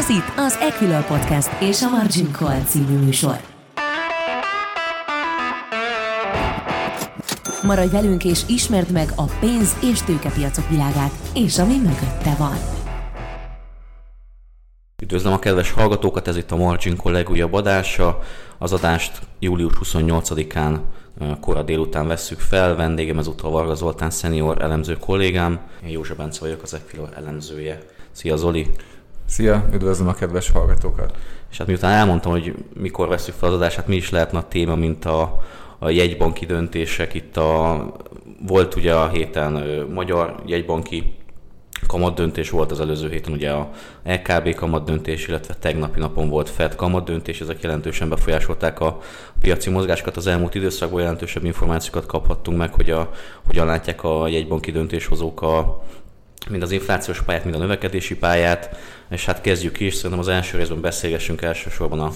Ez itt az Equilor Podcast és a Margin Call című műsor. Maradj velünk és ismerd meg a pénz- és tőkepiacok világát, és ami mögötte van. Üdvözlöm a kedves hallgatókat, ez itt a Margin Call legújabb adása. Az adást július 28-án kora délután vesszük fel. Vendégem ezúttal Varga Zoltán, szenior elemző kollégám. Én József Bence vagyok, az Equilor elemzője. Szia Zoli! Szia, üdvözlöm a kedves hallgatókat! És hát miután elmondtam, hogy mikor veszük fel az adást, hát mi is lehetne a téma, mint a, a jegybanki döntések. Itt a, volt ugye a héten magyar jegybanki kamat döntés volt az előző héten, ugye a LKB kamat döntés, illetve tegnapi napon volt Fed kamat döntés, ezek jelentősen befolyásolták a piaci mozgásokat. Az elmúlt időszakban jelentősebb információkat kaphattunk meg, hogy a, hogyan látják a jegybanki döntéshozók a, mind az inflációs pályát, mind a növekedési pályát, és hát kezdjük is, szerintem az első részben beszélgessünk elsősorban a,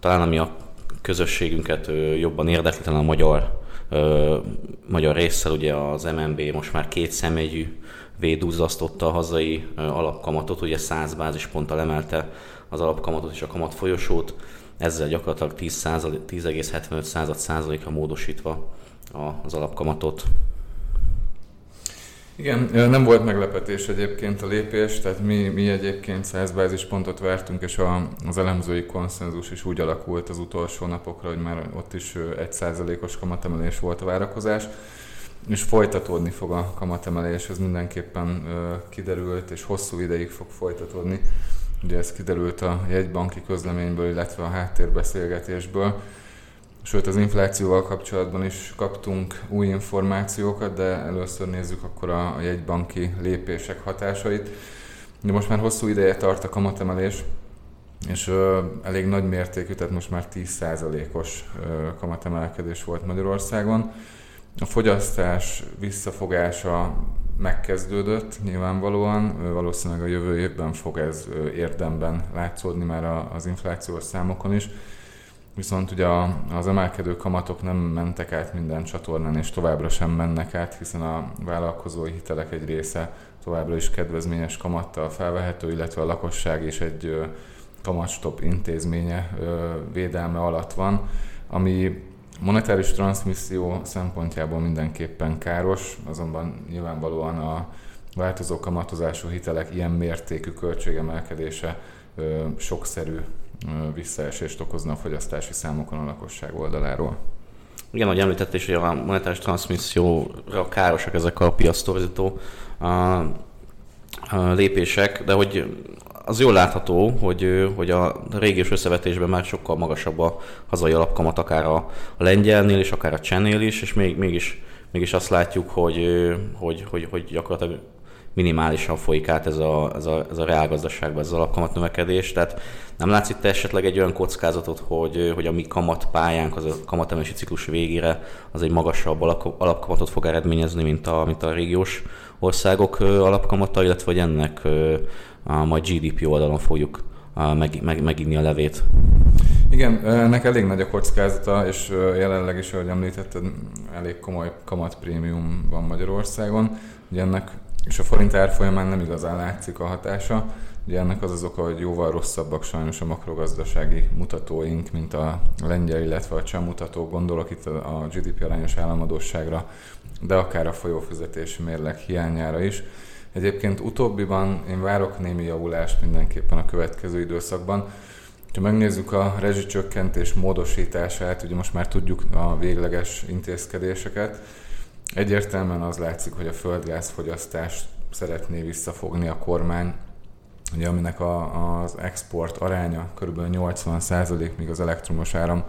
talán ami a közösségünket jobban érdekli, a magyar, ö, magyar résszel, ugye az MNB most már két személyű védúzzasztotta a hazai alapkamatot, ugye 100 bázisponttal emelte az alapkamatot és a kamat folyosót, ezzel gyakorlatilag 10,75 százalékra módosítva az alapkamatot. Igen, nem volt meglepetés egyébként a lépés, tehát mi, mi egyébként 100 bázispontot vártunk, és a, az elemzői konszenzus is úgy alakult az utolsó napokra, hogy már ott is egy százalékos kamatemelés volt a várakozás, és folytatódni fog a kamatemelés, ez mindenképpen kiderült, és hosszú ideig fog folytatódni. Ugye ez kiderült a jegybanki közleményből, illetve a háttérbeszélgetésből Sőt, az inflációval kapcsolatban is kaptunk új információkat, de először nézzük akkor a jegybanki lépések hatásait. De most már hosszú ideje tart a kamatemelés, és ö, elég nagy mértékű, tehát most már 10%-os ö, kamatemelkedés volt Magyarországon. A fogyasztás visszafogása megkezdődött nyilvánvalóan, valószínűleg a jövő évben fog ez érdemben látszódni már az inflációs számokon is Viszont ugye az emelkedő kamatok nem mentek át minden csatornán, és továbbra sem mennek át, hiszen a vállalkozói hitelek egy része továbbra is kedvezményes kamattal felvehető, illetve a lakosság is egy kamatstop intézménye védelme alatt van, ami monetáris transmisszió szempontjából mindenképpen káros, azonban nyilvánvalóan a változó kamatozású hitelek ilyen mértékű költségemelkedése sokszerű visszaesést okozna a fogyasztási számokon a lakosság oldaláról. Igen, ahogy említett is, hogy a monetáris transmisszióra károsak ezek a piasztorzító lépések, de hogy az jól látható, hogy, hogy a régiós összevetésben már sokkal magasabb a hazai alapkamat, akár a lengyelnél és akár a csennél is, és még, mégis, mégis azt látjuk, hogy, hogy, hogy, hogy gyakorlatilag minimálisan folyik át ez a, ez a, ez a reálgazdaságban, ez az alapkamat növekedés. Tehát nem látszik te esetleg egy olyan kockázatot, hogy, hogy a mi kamatpályánk az a kamatemelési ciklus végére az egy magasabb alapkamatot fog eredményezni, mint a, mint a régiós országok alapkamata, illetve hogy ennek a majd GDP oldalon fogjuk meg, meg, meginni a levét. Igen, ennek elég nagy a kockázata, és jelenleg is, ahogy említetted, elég komoly kamatprémium van Magyarországon. Ugye ennek és a forint árfolyamán nem igazán látszik a hatása. Ugye ennek az az oka, hogy jóval rosszabbak sajnos a makrogazdasági mutatóink, mint a lengyel, illetve a cseh mutató. Gondolok itt a GDP arányos államadóságra, de akár a folyófizetési mérleg hiányára is. Egyébként utóbbiban én várok némi javulást mindenképpen a következő időszakban. Ha megnézzük a rezsicsökkentés módosítását, ugye most már tudjuk a végleges intézkedéseket, Egyértelműen az látszik, hogy a földgázfogyasztást szeretné visszafogni a kormány, ugye, aminek a, az export aránya kb. 80%, míg az elektromos áram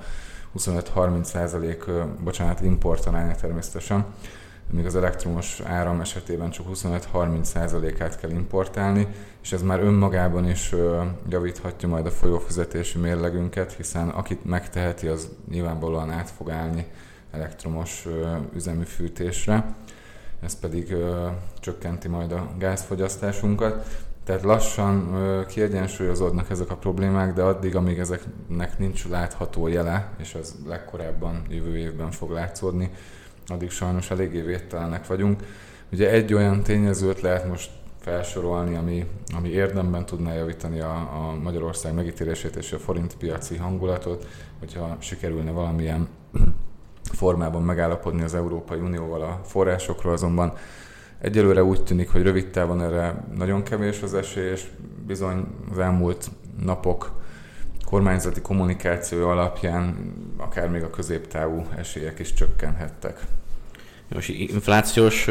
25-30%, bocsánat, import aránya természetesen, míg az elektromos áram esetében csak 25-30%-át kell importálni, és ez már önmagában is javíthatja majd a folyófizetési mérlegünket, hiszen akit megteheti, az nyilvánvalóan át fog állni elektromos üzemű fűtésre, ez pedig csökkenti majd a gázfogyasztásunkat. Tehát lassan kiegyensúlyozódnak ezek a problémák, de addig, amíg ezeknek nincs látható jele, és az legkorábban jövő évben fog látszódni, addig sajnos eléggé védtelenek vagyunk. Ugye egy olyan tényezőt lehet most felsorolni, ami, ami érdemben tudná javítani a, a Magyarország megítélését és a forint piaci hangulatot, hogyha sikerülne valamilyen formában megállapodni az Európai Unióval a forrásokról, azonban egyelőre úgy tűnik, hogy rövid távon erre nagyon kevés az esély, és bizony az elmúlt napok kormányzati kommunikáció alapján akár még a középtávú esélyek is csökkenhettek. Most inflációs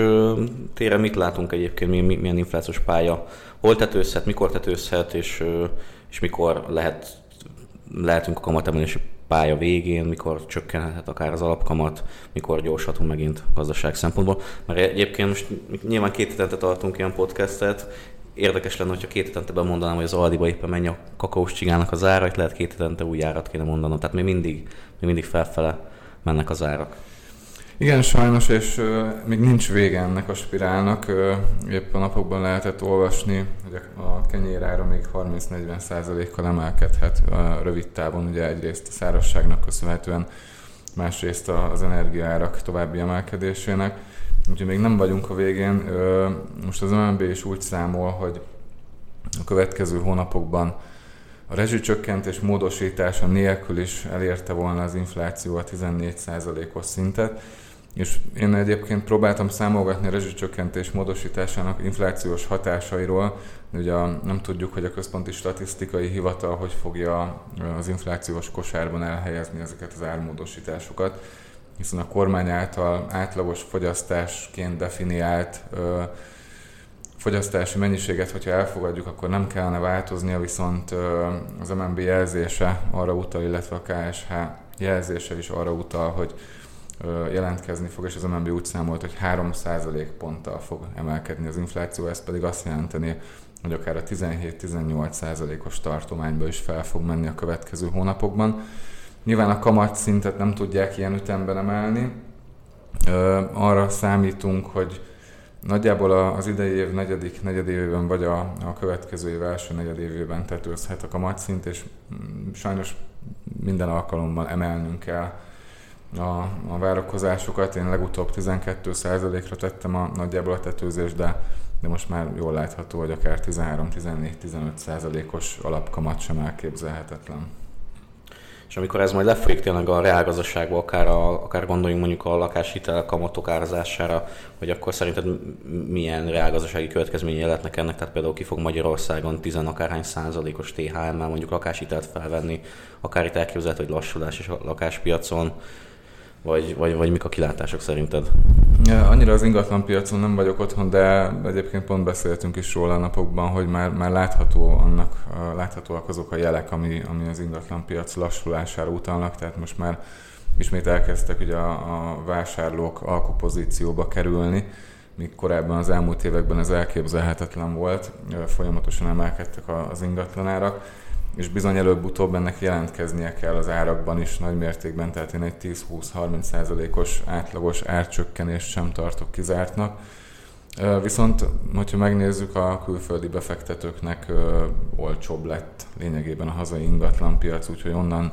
téren mit látunk egyébként, milyen inflációs pálya, hol tetőzhet, mikor tetőzhet, és, és mikor lehet, lehetünk a kamatemelési pálya végén, mikor csökkenhet akár az alapkamat, mikor gyorshatunk megint gazdaság szempontból. Mert egyébként most nyilván két hetente tartunk ilyen podcastet, érdekes lenne, hogyha két hetente bemondanám, hogy az Aldiba éppen mennyi a kakaós csigának az ára, lehet két hetente új árat kéne mondanom. Tehát még mindig, még mindig felfele mennek az árak. Igen, sajnos, és még nincs vége ennek a spirálnak. Uh, épp a napokban lehetett olvasni, hogy a kenyérára még 30-40 százalékkal emelkedhet uh, rövid távon, ugye egyrészt a szárazságnak köszönhetően, másrészt az energiaárak további emelkedésének. Úgyhogy még nem vagyunk a végén. Most az MNB is úgy számol, hogy a következő hónapokban a rezsicsökkentés módosítása nélkül is elérte volna az infláció a 14%-os szintet és én egyébként próbáltam számolgatni a rezsicsökkentés módosításának inflációs hatásairól. Ugye nem tudjuk, hogy a központi statisztikai hivatal hogy fogja az inflációs kosárban elhelyezni ezeket az ármódosításokat, hiszen a kormány által átlagos fogyasztásként definiált ö, fogyasztási mennyiséget, hogyha elfogadjuk, akkor nem kellene változnia, viszont az MNB jelzése arra utal, illetve a KSH jelzése is arra utal, hogy jelentkezni fog, és az MNB úgy számolt, hogy 3% ponttal fog emelkedni az infláció, ez pedig azt jelenteni, hogy akár a 17-18% os tartományba is fel fog menni a következő hónapokban. Nyilván a kamat szintet nem tudják ilyen ütemben emelni. Arra számítunk, hogy nagyjából az idei év negyedik negyedévében, vagy a, a következő év első negyedévében tetőzhet a kamatszint, és mm, sajnos minden alkalommal emelnünk kell a, a várakozásokat. Én legutóbb 12%-ra tettem a nagyjából a tetőzést, de, de most már jól látható, hogy akár 13-14-15%-os alapkamat sem elképzelhetetlen. És amikor ez majd lefolyik tényleg a reálgazdaságba, akár, a, akár gondoljunk mondjuk a lakáshitel kamatok árazására, hogy akkor szerinted milyen reálgazdasági következményei lehetnek ennek, tehát például ki fog Magyarországon 10 akárhány százalékos THM-mel mondjuk lakáshitelt felvenni, akár itt elképzelhető, hogy lassulás is a lakáspiacon, vagy, vagy, vagy mik a kilátások szerinted? Annyira az ingatlan piacon nem vagyok otthon, de egyébként pont beszéltünk is róla a napokban, hogy már, már látható annak, láthatóak azok a jelek, ami, ami az ingatlan piac lassulására utalnak, tehát most már ismét elkezdtek ugye a, a vásárlók alkupozícióba kerülni, míg korábban az elmúlt években ez elképzelhetetlen volt, folyamatosan emelkedtek az ingatlanárak és bizony előbb-utóbb ennek jelentkeznie kell az árakban is nagy mértékben, tehát én egy 10-20-30 százalékos átlagos árcsökkenést sem tartok kizártnak. Viszont, hogyha megnézzük, a külföldi befektetőknek olcsóbb lett lényegében a hazai ingatlanpiac, úgyhogy onnan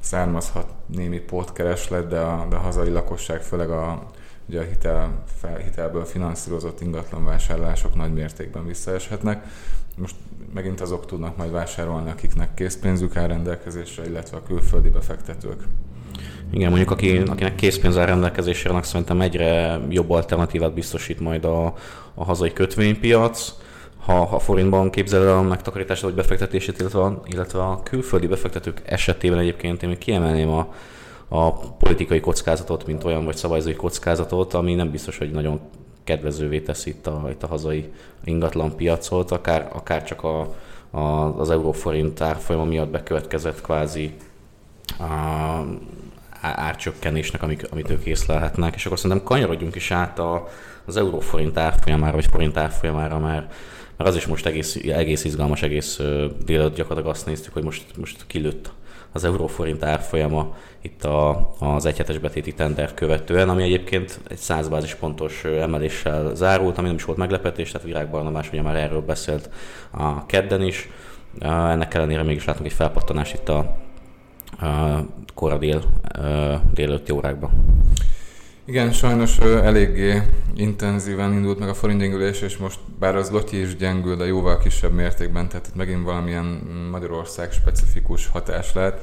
származhat némi pótkereslet, de a, de a hazai lakosság, főleg a, ugye a hitel, fel, hitelből finanszírozott ingatlanvásárlások nagy mértékben visszaeshetnek. Most megint azok tudnak majd vásárolni, akiknek készpénzük áll rendelkezésre, illetve a külföldi befektetők. Igen, mondjuk aki, akinek készpénz áll rendelkezésre, annak szerintem egyre jobb alternatívát biztosít majd a, a hazai kötvénypiac, ha, ha forintban képzel el a megtakarítását vagy befektetését, illetve a, illetve a külföldi befektetők esetében egyébként én még kiemelném a, a politikai kockázatot, mint olyan, vagy szabályozói kockázatot, ami nem biztos, hogy nagyon kedvezővé teszi itt a, itt a hazai ingatlan piacot, akár, akár csak a, a, az euróforint árfolyama miatt bekövetkezett kvázi a, árcsökkenésnek, amik, amit ők észlelhetnek, és akkor szerintem kanyarodjunk is át a, az euróforint árfolyamára, vagy forint árfolyamára, mert, mert az is most egész, egész izgalmas, egész délelőtt gyakorlatilag azt néztük, hogy most, most kilőtt az euróforint árfolyama itt a, az egyhetes betéti tendert követően, ami egyébként egy 100 bázispontos emeléssel zárult, ami nem is volt meglepetés, tehát Virág Barnabás ugye már erről beszélt a kedden is. Ennek ellenére mégis látunk egy felpattanást itt a, a kora dél, délőtti órákban. Igen, sajnos eléggé intenzíven indult meg a forintgyengülés, és most bár az Lotyi is gyengül, de jóval kisebb mértékben, tehát itt megint valamilyen Magyarország specifikus hatás lehet.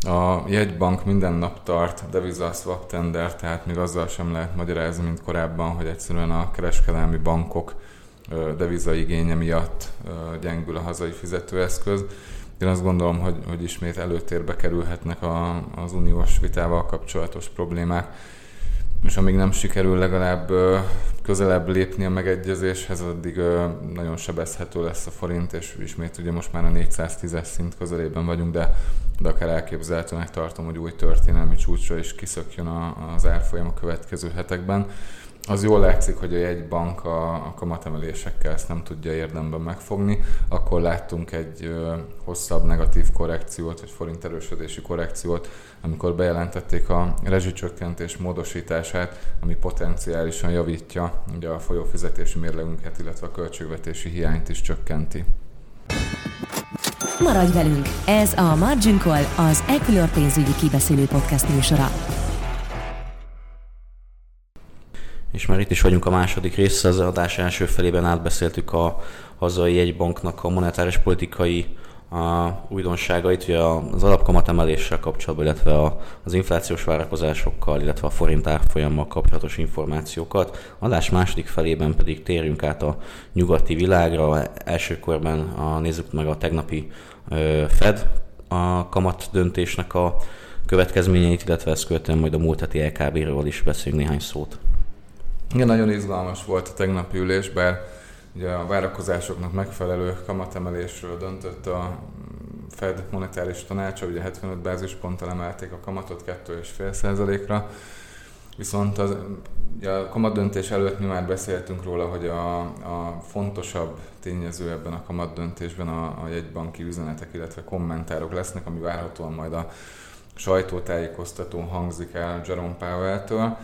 A jegybank minden nap tart deviza swap tender, tehát még azzal sem lehet magyarázni, mint korábban, hogy egyszerűen a kereskedelmi bankok deviza igénye miatt gyengül a hazai fizetőeszköz. Én azt gondolom, hogy, hogy ismét előtérbe kerülhetnek a, az uniós vitával kapcsolatos problémák és amíg nem sikerül legalább közelebb lépni a megegyezéshez, addig nagyon sebezhető lesz a forint, és ismét ugye most már a 410-es szint közelében vagyunk, de, de akár elképzelhetőnek tartom, hogy új történelmi csúcsra is kiszökjön az árfolyam a következő hetekben az jól látszik, hogy a jegybank a, a kamatemelésekkel ezt nem tudja érdemben megfogni. Akkor láttunk egy ö, hosszabb negatív korrekciót, vagy forint erősödési korrekciót, amikor bejelentették a rezsicsökkentés módosítását, ami potenciálisan javítja ugye a folyófizetési mérlegünket, illetve a költségvetési hiányt is csökkenti. Maradj velünk! Ez a Margin Call, az Equilor pénzügyi kibeszélő podcast műsora. És már itt is vagyunk a második része, az adás első felében átbeszéltük a hazai jegybanknak a monetáris politikai a újdonságait, ugye az alapkamat emeléssel kapcsolatban, illetve az inflációs várakozásokkal, illetve a forint árfolyammal kapcsolatos információkat. Adás második felében pedig térjünk át a nyugati világra. Első körben a, nézzük meg a tegnapi Fed a kamat döntésnek a következményeit, illetve ezt követően majd a múlt heti LKB-ről is beszélünk néhány szót. Igen, nagyon izgalmas volt a tegnapi ülés, bár ugye a várakozásoknak megfelelő kamatemelésről döntött a Fed monetáris tanácsa, ugye 75 bázisponttal emelték a kamatot 2,5%-ra, viszont az, ugye a kamatdöntés előtt mi már beszéltünk róla, hogy a, a fontosabb tényező ebben a kamatdöntésben a, a jegybanki üzenetek, illetve kommentárok lesznek, ami várhatóan majd a sajtótájékoztatón hangzik el Jerome Powell-től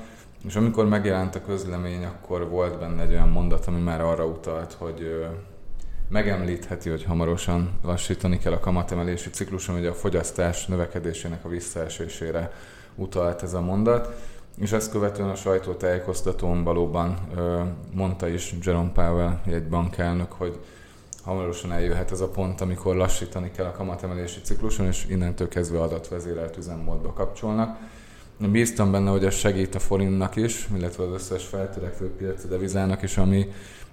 és amikor megjelent a közlemény, akkor volt benne egy olyan mondat, ami már arra utalt, hogy megemlítheti, hogy hamarosan lassítani kell a kamatemelési cikluson, hogy a fogyasztás növekedésének a visszaesésére utalt ez a mondat. És ezt követően a sajtótájékoztatón valóban mondta is Jerome Powell, egy bankelnök, hogy hamarosan eljöhet ez a pont, amikor lassítani kell a kamatemelési cikluson, és innentől kezdve adatvezérelt üzemmódba kapcsolnak bíztam benne, hogy ez segít a forintnak is, illetve az összes feltörekvő piaci devizának is, ami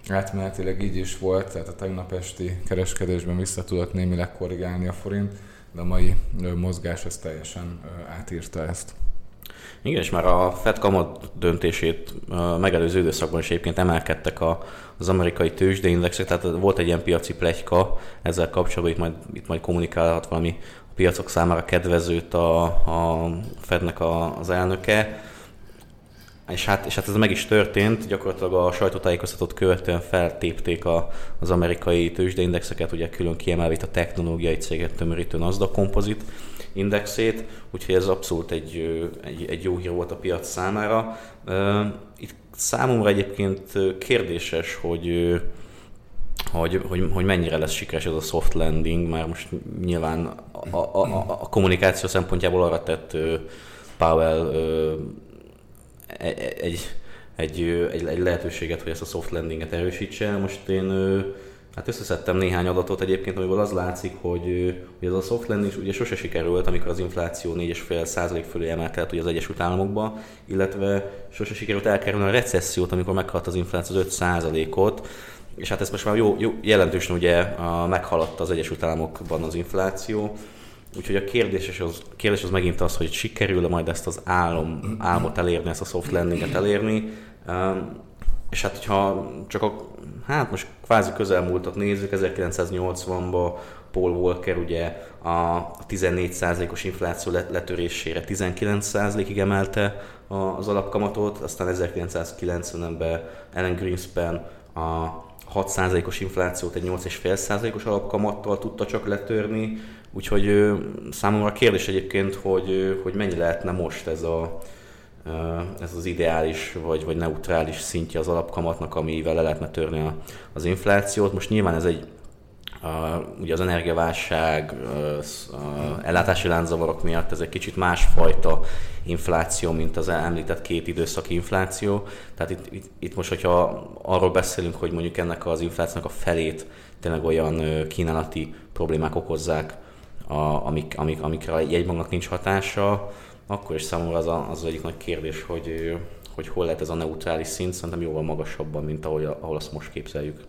átmenetileg így is volt, tehát a tegnap esti kereskedésben vissza tudott némileg korrigálni a forint, de a mai mozgás ez teljesen átírta ezt. Igen, és már a Fed kamat döntését megelőző időszakban is egyébként emelkedtek a, az amerikai tőzsdeindexek, tehát volt egy ilyen piaci plegyka ezzel kapcsolatban, itt majd, itt majd kommunikálhat valami piacok számára kedvezőt a, a Fednek a, az elnöke. És hát, és hát ez meg is történt, gyakorlatilag a sajtótájékoztatót követően feltépték a, az amerikai tőzsdeindexeket, ugye külön kiemelve a technológiai céget tömörítő Nasdaq Composite indexét, úgyhogy ez abszolút egy, egy, egy jó hír volt a piac számára. Itt számomra egyébként kérdéses, hogy hogy, hogy, hogy mennyire lesz sikeres ez a soft landing, mert most nyilván a, a, a, a kommunikáció szempontjából arra tett Powell egy, egy, egy, egy lehetőséget, hogy ezt a soft landinget erősítse. Most én Hát összeszedtem néhány adatot egyébként, amiből az látszik, hogy, hogy ez a soft landing ugye sose sikerült, amikor az infláció 4,5% fölé emelkedett ugye az Egyesült Államokba, illetve sose sikerült elkerülni a recessziót, amikor meghalt az infláció az 5%-ot, és hát ez most már jó, jó jelentősen ugye a, meghaladta az Egyesült Államokban az infláció, úgyhogy a kérdés az, kérdés az megint az, hogy sikerül-e majd ezt az álom, álmot elérni, ezt a soft landinget elérni, um, és hát hogyha csak a, hát most kvázi közelmúltat nézzük, 1980-ban Paul Walker ugye a 14%-os infláció letörésére 19%-ig emelte az alapkamatot, aztán 1990-ben Ellen Greenspan a 6%-os inflációt egy 8,5%-os alapkamattal tudta csak letörni, úgyhogy számomra a kérdés egyébként, hogy, hogy mennyi lehetne most ez, a, ez az ideális vagy, vagy neutrális szintje az alapkamatnak, amivel le lehetne törni az inflációt. Most nyilván ez egy a, ugye az energiaválság, a ellátási lánczavarok miatt ez egy kicsit másfajta infláció, mint az említett két időszaki infláció. Tehát itt, itt, itt most, hogyha arról beszélünk, hogy mondjuk ennek az inflációnak a felét tényleg olyan kínálati problémák okozzák, a, amik, amik, amikre a jegybanknak nincs hatása, akkor is számomra az, a, az egyik nagy kérdés, hogy, hogy hol lehet ez a neutrális szint, szerintem jóval magasabban, mint ahol, ahol azt most képzeljük.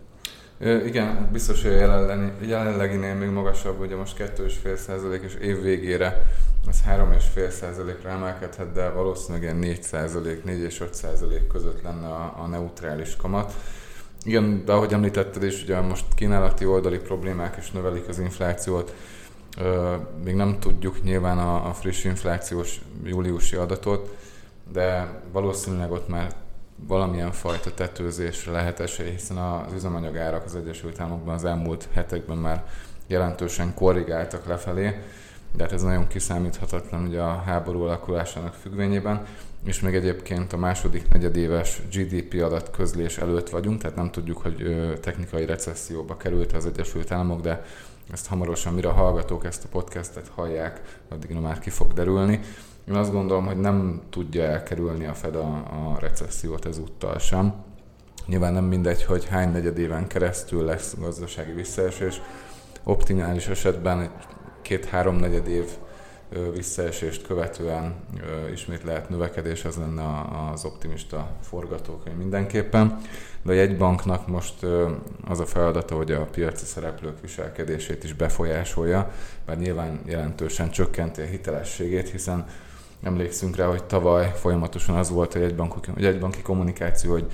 Igen, biztos, hogy jelenlegi, jelenleginél még magasabb, ugye most 2,5% és év végére ez 3,5%-ra emelkedhet, de valószínűleg ilyen 4 4 és 5% között lenne a, a neutrális kamat. Igen, de ahogy említetted is, ugye most kínálati oldali problémák is növelik az inflációt. Még nem tudjuk nyilván a, a friss inflációs júliusi adatot, de valószínűleg ott már valamilyen fajta tetőzésre lehet esély, hiszen az üzemanyagárak az Egyesült Államokban az elmúlt hetekben már jelentősen korrigáltak lefelé, de hát ez nagyon kiszámíthatatlan ugye a háború alakulásának függvényében, és még egyébként a második negyedéves GDP adat közlés előtt vagyunk, tehát nem tudjuk, hogy technikai recesszióba került az Egyesült Államok, de ezt hamarosan, mire a hallgatók ezt a podcastet hallják, addig már ki fog derülni. Én azt gondolom, hogy nem tudja elkerülni a Fed a, a recessziót ezúttal sem. Nyilván nem mindegy, hogy hány negyed éven keresztül lesz gazdasági visszaesés. Optimális esetben egy két-három negyed év visszaesést követően ismét lehet növekedés, ez lenne az optimista forgatókönyv mindenképpen. De a jegybanknak most az a feladata, hogy a piaci szereplők viselkedését is befolyásolja, bár nyilván jelentősen csökkenti a hitelességét, hiszen emlékszünk rá, hogy tavaly folyamatosan az volt a jegybanki, a jegybanki kommunikáció, hogy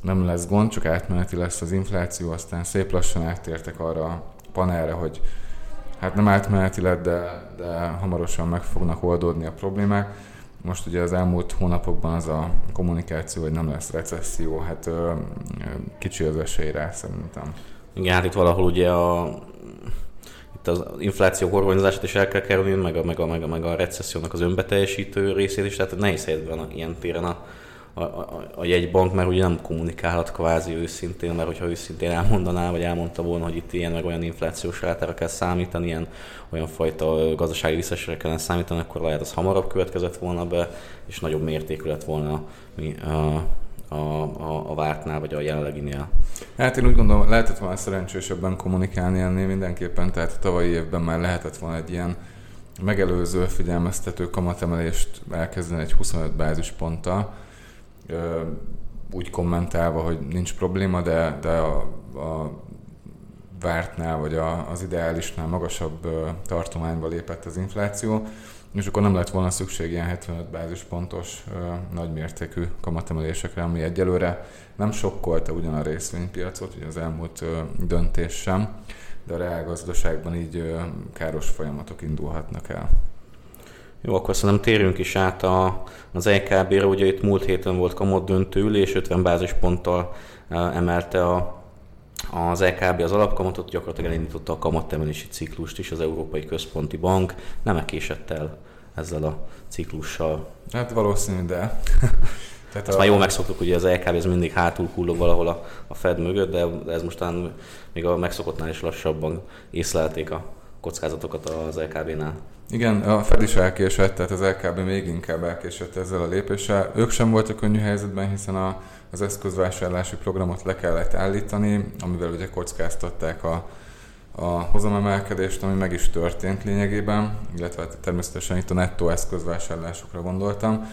nem lesz gond, csak átmeneti lesz az infláció, aztán szép lassan áttértek arra a panelre, hogy hát nem átmeneti lett, de, de hamarosan meg fognak oldódni a problémák. Most ugye az elmúlt hónapokban az a kommunikáció, hogy nem lesz recesszió, hát kicsi az esély rá szerintem. Igen, hát itt valahol ugye a az infláció horgonyzását is el kell kerülni, meg a, meg a, meg a, meg a recessziónak az önbeteljesítő részét is, tehát nehéz helyzetben van ilyen téren a, a, a, a jegybank, mert ugye nem kommunikálhat kvázi őszintén, mert hogyha őszintén elmondaná, vagy elmondta volna, hogy itt ilyen meg olyan inflációs rátára kell számítani, ilyen olyan fajta gazdasági visszaesésre kellene számítani, akkor lehet az hamarabb következett volna be, és nagyobb mértékű lett volna mi, a, a, a, a vártnál, vagy a jelenleginél. Hát én úgy gondolom, lehetett volna szerencsésebben kommunikálni ennél mindenképpen, tehát a tavalyi évben már lehetett volna egy ilyen megelőző, figyelmeztető kamatemelést elkezdeni egy 25 bázisponttal, úgy kommentálva, hogy nincs probléma, de, de a, a vártnál, vagy a, az ideálisnál magasabb tartományba lépett az infláció, és akkor nem lett volna szükség ilyen 75 bázispontos nagymértékű kamatemelésekre, ami egyelőre nem sokkolta ugyan a részvénypiacot, ugye az elmúlt döntés sem, de a reálgazdaságban így káros folyamatok indulhatnak el. Jó, akkor szerintem térjünk is át a, az EKB-re. Ugye itt múlt héten volt kamat döntő ülés, 50 bázisponttal emelte a, az EKB az alapkamatot, gyakorlatilag elindította a kamatemelési ciklust is az Európai Központi Bank. Nem ekésett el ezzel a ciklussal. Hát valószínű, de... Tehát Ezt a... már jól megszoktuk, hogy az LKB ez mindig hátul kullog valahol a, a Fed mögött, de ez mostán még a megszokottnál is lassabban észlelték a kockázatokat az LKB-nál. Igen, a Fed is elkésett, tehát az LKB még inkább elkésett ezzel a lépéssel. Ők sem voltak könnyű helyzetben, hiszen a, az eszközvásárlási programot le kellett állítani, amivel ugye kockáztatták a, a hozamemelkedést, ami meg is történt lényegében, illetve hát természetesen itt a nettó eszközvásárlásokra gondoltam.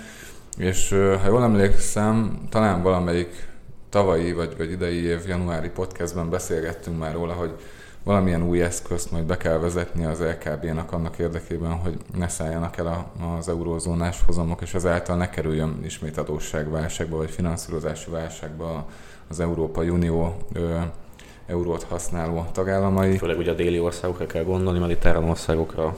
És ha jól emlékszem, talán valamelyik tavalyi vagy, vagy idei év januári podcastben beszélgettünk már róla, hogy valamilyen új eszközt majd be kell vezetni az LKB-nak annak érdekében, hogy ne szálljanak el az eurózónás hozamok, és ezáltal ne kerüljön ismét adósságválságba vagy finanszírozási válságba az Európai Unió ö, eurót használó tagállamai. Főleg ugye a déli országokra kell gondolni, mediterrán országokra.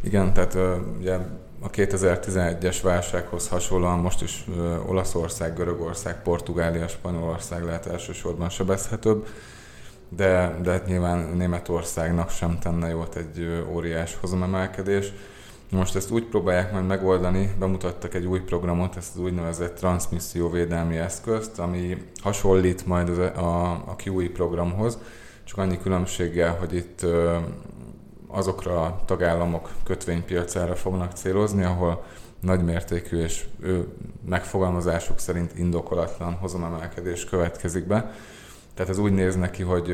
Igen, tehát ö, ugye a 2011-es válsághoz hasonlóan most is ö, Olaszország, Görögország, Portugália, Spanyolország lehet elsősorban sebezhetőbb de, de hát nyilván Németországnak sem tenne jót egy óriás hozamemelkedés. Most ezt úgy próbálják majd megoldani, bemutattak egy új programot, ezt az úgynevezett transmisszióvédelmi eszközt, ami hasonlít majd a, a, a QE programhoz, csak annyi különbséggel, hogy itt azokra a tagállamok kötvénypiacára fognak célozni, ahol nagymértékű és ő megfogalmazásuk szerint indokolatlan hozamemelkedés következik be. Tehát ez úgy néz neki, hogy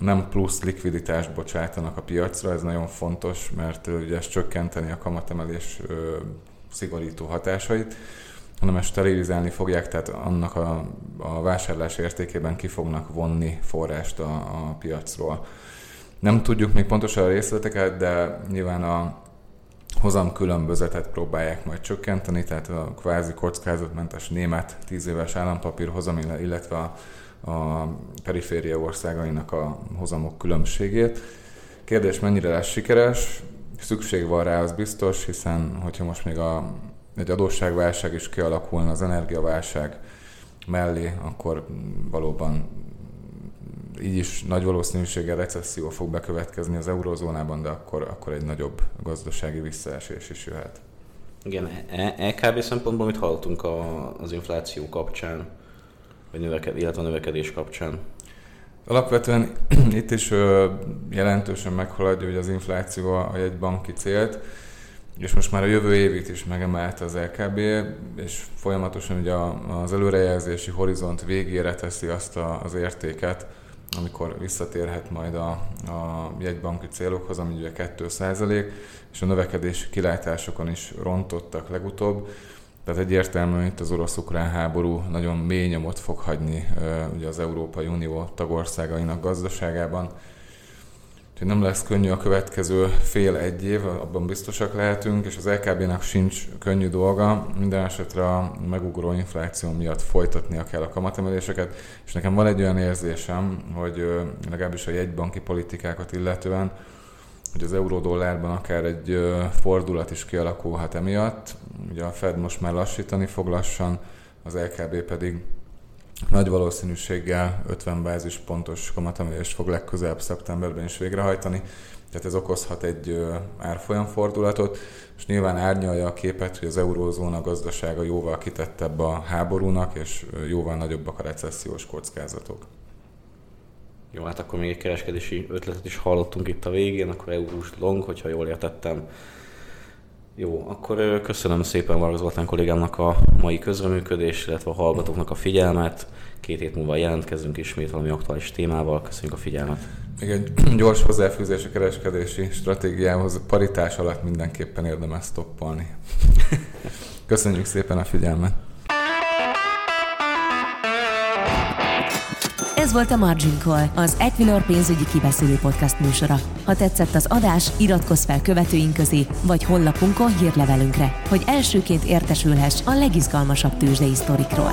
nem plusz likviditást bocsátanak a piacra, ez nagyon fontos, mert ugye ez csökkenteni a kamatemelés szigorító hatásait, hanem ezt sterilizálni fogják, tehát annak a, a vásárlás értékében ki fognak vonni forrást a, a piacról. Nem tudjuk még pontosan a részleteket, de nyilván a hozam különbözetet próbálják majd csökkenteni, tehát a kvázi kockázatmentes német 10 éves állampapír hozam, illetve a, a periféria országainak a hozamok különbségét. Kérdés, mennyire lesz sikeres? Szükség van rá, az biztos, hiszen hogyha most még a, egy adósságválság is kialakulna az energiaválság mellé, akkor valóban így is nagy valószínűséggel recesszió fog bekövetkezni az eurozónában, de akkor, akkor egy nagyobb gazdasági visszaesés is jöhet. Igen, EKB e szempontból mit hallottunk a, az infláció kapcsán, vagy növeked, illetve a növekedés kapcsán? Alapvetően itt is jelentősen meghaladja hogy az infláció a jegybanki célt, és most már a jövő évét is megemelte az LKB, és folyamatosan ugye az előrejelzési horizont végére teszi azt az értéket, amikor visszatérhet majd a, a jegybanki célokhoz, ami ugye 2% és a növekedési kilátásokon is rontottak legutóbb. Tehát egyértelműen itt az orosz-ukrán háború nagyon mély nyomot fog hagyni ugye az Európai Unió tagországainak gazdaságában. Úgyhogy nem lesz könnyű a következő fél-egy év, abban biztosak lehetünk, és az LKB-nak sincs könnyű dolga. Minden esetre a megugró infláció miatt folytatnia kell a kamatemeléseket, és nekem van egy olyan érzésem, hogy legalábbis a jegybanki politikákat illetően, hogy az euró-dollárban akár egy fordulat is kialakulhat emiatt. Ugye a Fed most már lassítani fog lassan, az LKB pedig nagy valószínűséggel 50 bázispontos kamatemelést fog legközelebb szeptemberben is végrehajtani, tehát ez okozhat egy árfolyamfordulatot, és nyilván árnyalja a képet, hogy az eurózóna gazdasága jóval kitettebb a háborúnak, és jóval nagyobbak a recessziós kockázatok. Jó, hát akkor még egy kereskedési ötletet is hallottunk itt a végén, akkor eurós long, hogyha jól értettem. Jó, akkor köszönöm szépen Varga Zoltán kollégámnak a mai közreműködés, illetve a hallgatóknak a figyelmet. Két hét múlva jelentkezünk ismét valami aktuális témával. Köszönjük a figyelmet. Még egy gyors hozzáfűzés a kereskedési stratégiához. Paritás alatt mindenképpen érdemes stoppolni. Köszönjük szépen a figyelmet. Ez volt a Margin Call, az Equilor pénzügyi kibeszélő podcast műsora. Ha tetszett az adás, iratkozz fel követőink közé, vagy honlapunkon hírlevelünkre, hogy elsőként értesülhess a legizgalmasabb tőzsdei sztorikról.